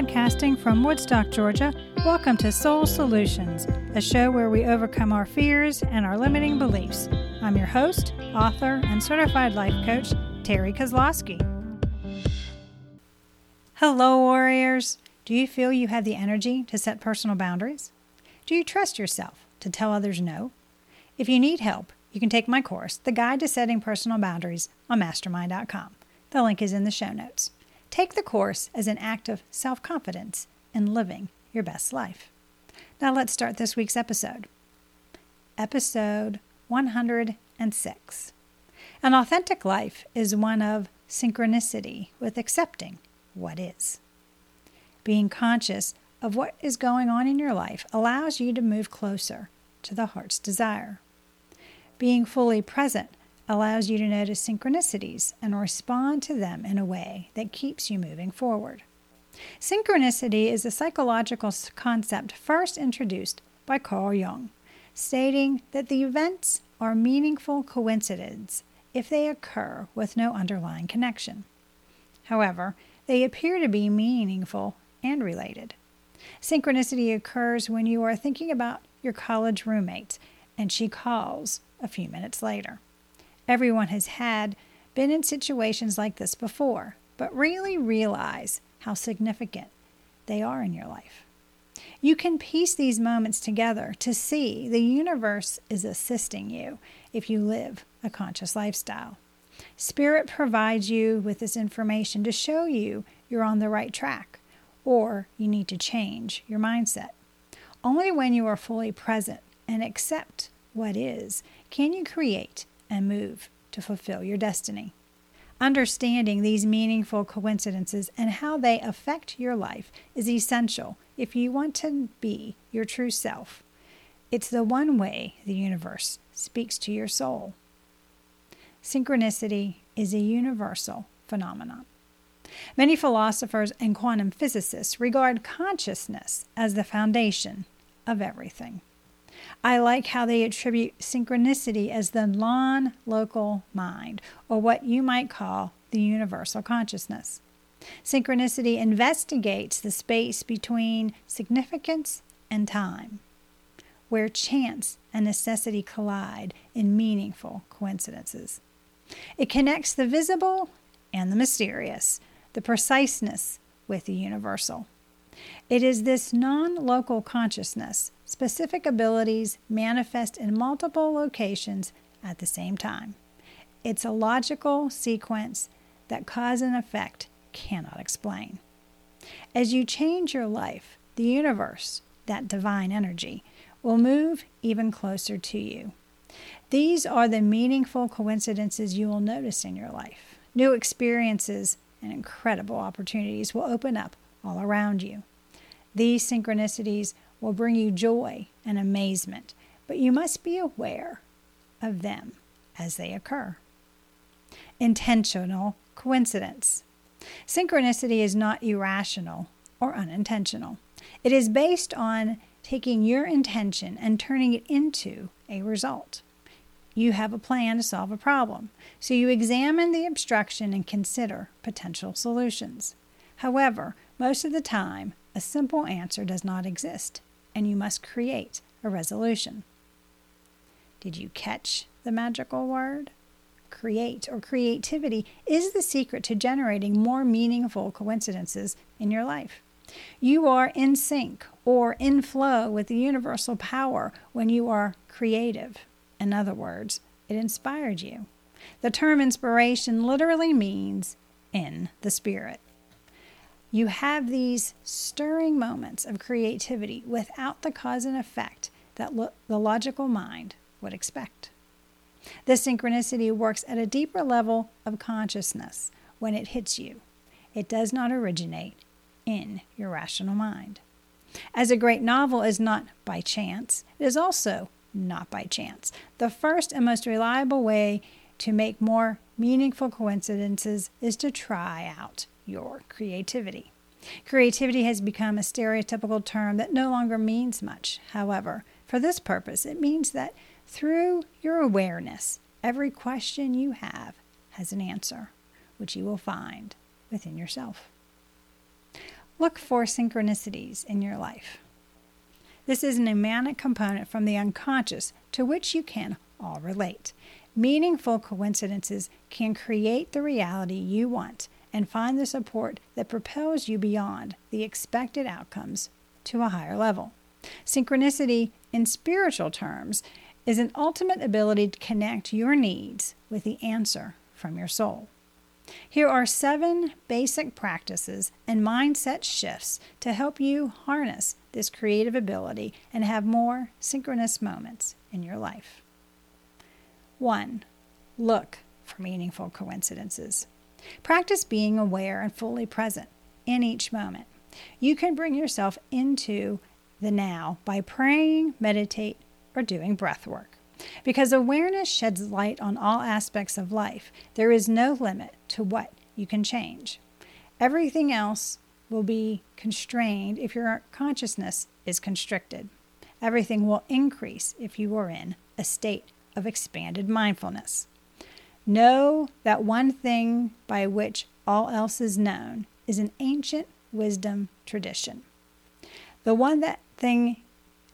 Podcasting from Woodstock, Georgia, welcome to Soul Solutions, a show where we overcome our fears and our limiting beliefs. I'm your host, author, and certified life coach, Terri Kozlowski. Hello, warriors. Do you feel you have the energy to set personal boundaries? Do you trust yourself to tell others no? If you need help, you can take my course, The Guide to Setting Personal Boundaries, on mastermind.com. The link is in the show notes. Take the course as an act of self confidence in living your best life. Now let's start this week's episode. Episode 106. An authentic life is one of synchronicity with accepting what is. Being conscious of what is going on in your life allows you to move closer to the heart's desire. Being fully present allows you to notice synchronicities and respond to them in a way that keeps you moving forward. Synchronicity is a psychological concept first introduced by Carl Jung, stating that the events are meaningful coincidences if they occur with no underlying connection. However, they appear to be meaningful and related. Synchronicity occurs when you are thinking about your college roommate and she calls a few minutes later. Everyone has had been in situations like this before, but really realize how significant they are in your life. You can piece these moments together to see the universe is assisting you if you live a conscious lifestyle. Spirit provides you with this information to show you you're on the right track or you need to change your mindset. Only when you are fully present and accept what is can you create and move to fulfill your destiny. Understanding these meaningful coincidences and how they affect your life is essential if you want to be your true self. It's the one way the universe speaks to your soul. Synchronicity is a universal phenomenon. Many philosophers and quantum physicists regard consciousness as the foundation of everything. I like how they attribute synchronicity as the non local mind, or what you might call the universal consciousness. Synchronicity investigates the space between significance and time, where chance and necessity collide in meaningful coincidences. It connects the visible and the mysterious, the preciseness with the universal. It is this non local consciousness, specific abilities manifest in multiple locations at the same time. It's a logical sequence that cause and effect cannot explain. As you change your life, the universe, that divine energy, will move even closer to you. These are the meaningful coincidences you will notice in your life. New experiences and incredible opportunities will open up all around you. These synchronicities will bring you joy and amazement, but you must be aware of them as they occur. Intentional coincidence. Synchronicity is not irrational or unintentional. It is based on taking your intention and turning it into a result. You have a plan to solve a problem, so you examine the obstruction and consider potential solutions. However, most of the time, a simple answer does not exist, and you must create a resolution. Did you catch the magical word? Create or creativity is the secret to generating more meaningful coincidences in your life. You are in sync or in flow with the universal power when you are creative. In other words, it inspired you. The term inspiration literally means in the spirit. You have these stirring moments of creativity without the cause and effect that lo- the logical mind would expect. This synchronicity works at a deeper level of consciousness when it hits you. It does not originate in your rational mind. As a great novel is not by chance, it is also not by chance. The first and most reliable way to make more meaningful coincidences is to try out your creativity. Creativity has become a stereotypical term that no longer means much. However, for this purpose, it means that through your awareness, every question you have has an answer, which you will find within yourself. Look for synchronicities in your life. This is a mnemonic component from the unconscious to which you can all relate. Meaningful coincidences can create the reality you want and find the support that propels you beyond the expected outcomes to a higher level. Synchronicity, in spiritual terms, is an ultimate ability to connect your needs with the answer from your soul. Here are seven basic practices and mindset shifts to help you harness this creative ability and have more synchronous moments in your life. 1. Look for meaningful coincidences. Practice being aware and fully present in each moment. You can bring yourself into the now by praying, meditate, or doing breath work. Because awareness sheds light on all aspects of life, there is no limit to what you can change. Everything else will be constrained if your consciousness is constricted. Everything will increase if you are in a state of expanded mindfulness. Know that one thing by which all else is known is an ancient wisdom tradition. The one that thing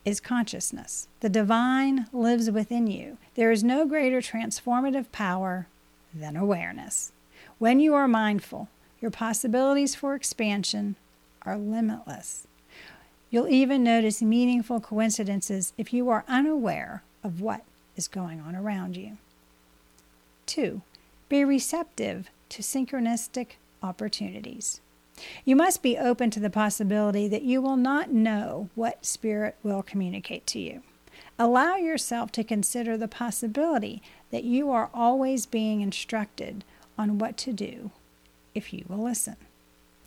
is consciousness. The divine lives within you. There is no greater transformative power than awareness. When you are mindful, your possibilities for expansion are limitless. You'll even notice meaningful coincidences if you are unaware of what is going on around you. 2. Be receptive to synchronistic opportunities. You must be open to the possibility that you will not know what Spirit will communicate to you. Allow yourself to consider the possibility that you are always being instructed on what to do if you will listen.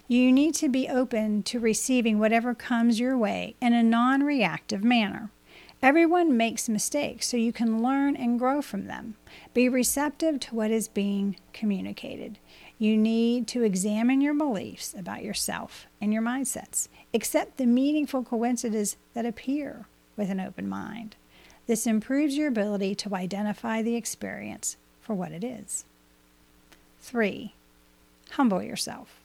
You need to be open to receiving whatever comes your way in a non reactive manner. Everyone makes mistakes, so you can learn and grow from them. Be receptive to what is being communicated. You need to examine your beliefs about yourself and your mindsets. Accept the meaningful coincidences that appear with an open mind. This improves your ability to identify the experience for what it is. 3. Humble yourself.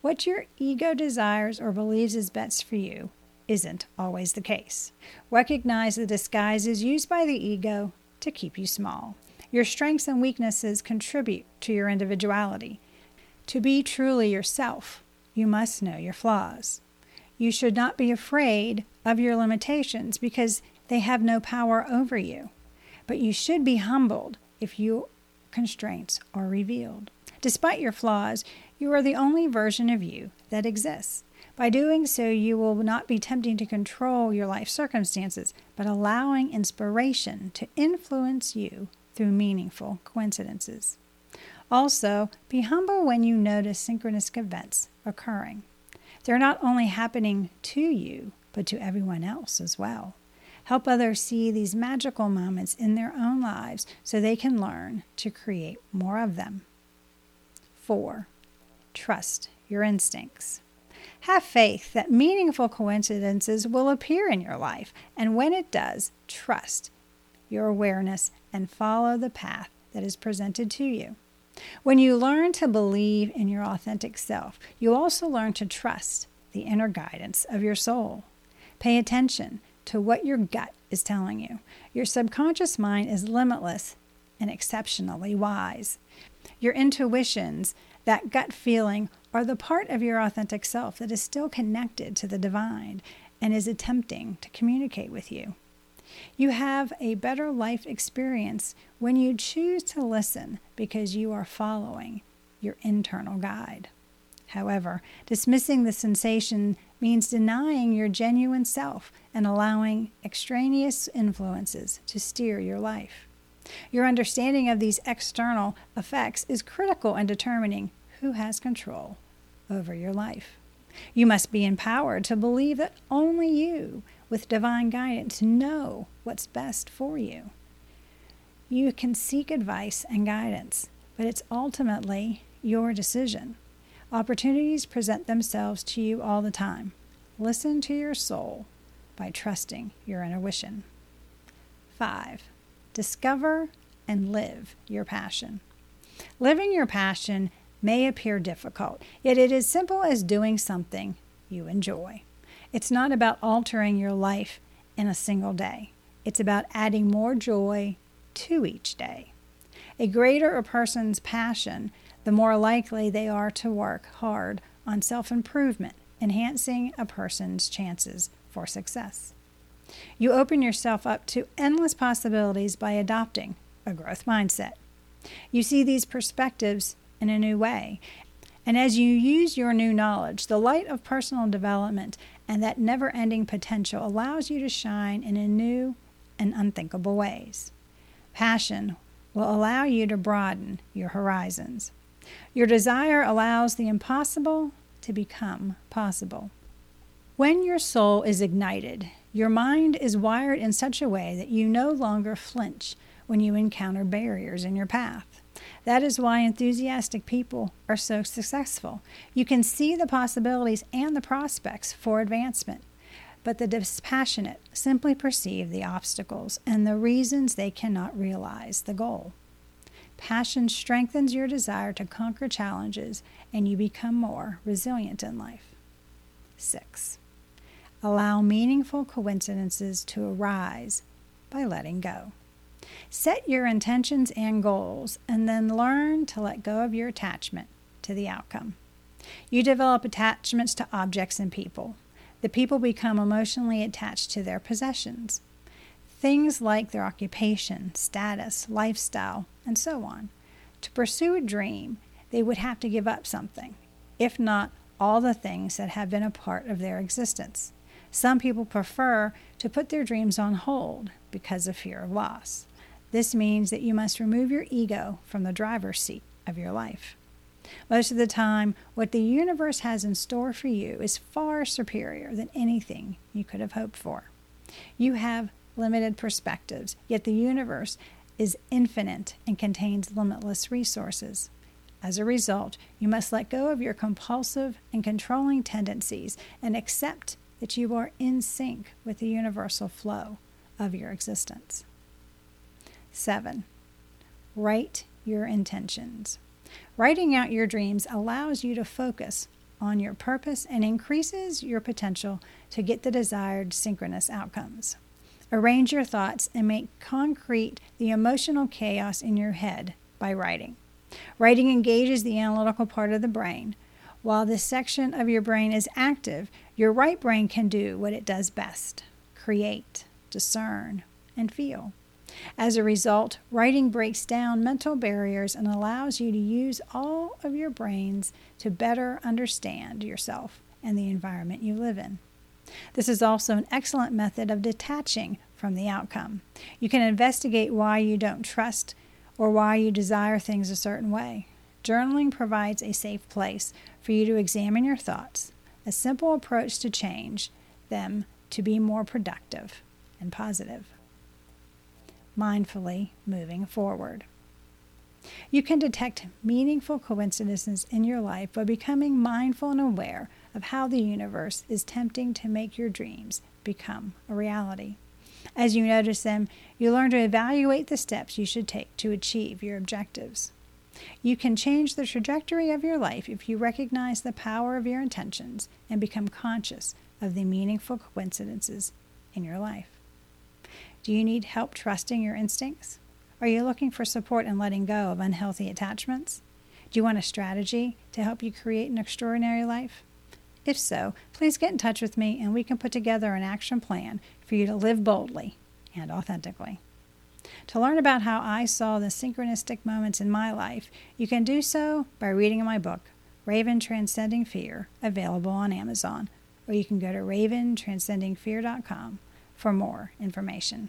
What your ego desires or believes is best for you isn't always the case. Recognize the disguises used by the ego to keep you small. Your strengths and weaknesses contribute to your individuality. To be truly yourself, you must know your flaws. You should not be afraid of your limitations because they have no power over you. But you should be humbled if your constraints are revealed. Despite your flaws, you are the only version of you that exists. By doing so, you will not be tempting to control your life circumstances, but allowing inspiration to influence you through meaningful coincidences. Also, be humble when you notice synchronous events occurring. They're not only happening to you, but to everyone else as well. Help others see these magical moments in their own lives so they can learn to create more of them. 4. Trust your instincts. Have faith that meaningful coincidences will appear in your life, and when it does, trust your awareness and follow the path that is presented to you. When you learn to believe in your authentic self, you also learn to trust the inner guidance of your soul. Pay attention to what your gut is telling you. Your subconscious mind is limitless and exceptionally wise. Your intuitions, that gut feeling, are the part of your authentic self that is still connected to the divine and is attempting to communicate with you. You have a better life experience when you choose to listen because you are following your internal guide. However, dismissing the sensation means denying your genuine self and allowing extraneous influences to steer your life. Your understanding of these external effects is critical in determining who has control over your life. You must be empowered to believe that only you, with divine guidance, know what's best for you. You can seek advice and guidance, but it's ultimately your decision. Opportunities present themselves to you all the time. Listen to your soul by trusting your intuition. 5. Discover and live your passion. Living your passion may appear difficult, yet it is simple as doing something you enjoy. It's not about altering your life in a single day, it's about adding more joy to each day. A greater a person's passion, the more likely they are to work hard on self improvement, enhancing a person's chances for success. You open yourself up to endless possibilities by adopting a growth mindset. You see these perspectives in a new way. And as you use your new knowledge, the light of personal development and that never ending potential allows you to shine in a new and unthinkable ways. Passion will allow you to broaden your horizons. Your desire allows the impossible to become possible. When your soul is ignited, your mind is wired in such a way that you no longer flinch when you encounter barriers in your path. That is why enthusiastic people are so successful. You can see the possibilities and the prospects for advancement, but the dispassionate simply perceive the obstacles and the reasons they cannot realize the goal. Passion strengthens your desire to conquer challenges and you become more resilient in life. 6. Allow meaningful coincidences to arise by letting go. Set your intentions and goals, and then learn to let go of your attachment to the outcome. You develop attachments to objects and people. The people become emotionally attached to their possessions. Things like their occupation, status, lifestyle, and so on. To pursue a dream, they would have to give up something, if not all the things that have been a part of their existence. Some people prefer to put their dreams on hold because of fear of loss. This means that you must remove your ego from the driver's seat of your life. Most of the time, what the universe has in store for you is far superior than anything you could have hoped for. You have limited perspectives, yet the universe is infinite and contains limitless resources. As a result, you must let go of your compulsive and controlling tendencies and accept that you are in sync with the universal flow of your existence. 7. Write your intentions. Writing out your dreams allows you to focus on your purpose and increases your potential to get the desired synchronous outcomes. Arrange your thoughts and make concrete the emotional chaos in your head by writing. Writing engages the analytical part of the brain. While this section of your brain is active, your right brain can do what it does best create, discern, and feel. As a result, writing breaks down mental barriers and allows you to use all of your brains to better understand yourself and the environment you live in. This is also an excellent method of detaching from the outcome. You can investigate why you don't trust or why you desire things a certain way. Journaling provides a safe place for you to examine your thoughts, a simple approach to change them to be more productive and positive mindfully moving forward. You can detect meaningful coincidences in your life by becoming mindful and aware of how the universe is tempting to make your dreams become a reality. As you notice them, you learn to evaluate the steps you should take to achieve your objectives. You can change the trajectory of your life if you recognize the power of your intentions and become conscious of the meaningful coincidences in your life. Do you need help trusting your instincts? Are you looking for support in letting go of unhealthy attachments? Do you want a strategy to help you create an extraordinary life? If so, please get in touch with me and we can put together an action plan for you to live boldly and authentically. To learn about how I saw the synchronistic moments in my life, you can do so by reading my book, Raven Transcending Fear, available on Amazon, or you can go to raventranscendingfear.com for more information.